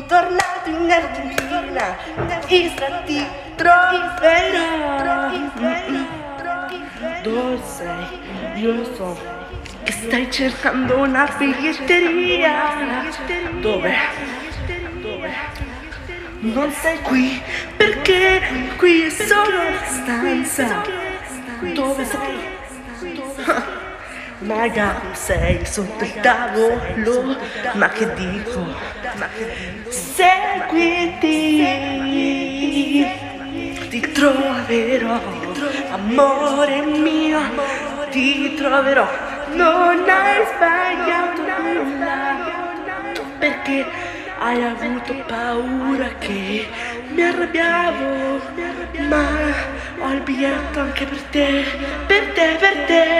ritornato in Argentina, Isra ti troverò. Dove sei? Io lo so che stai cercando una biglietteria. Dove? Dove? Non sei qui perché qui è solo stanza. Dove sei? Magari sei sotto il tavolo, ma che dico? Seguiti, ti troverò, amore mio, ti troverò. Non hai sbagliato nulla, perché hai avuto paura che mi arrabbiavo, ma ho il biglietto anche per te, per te, per te.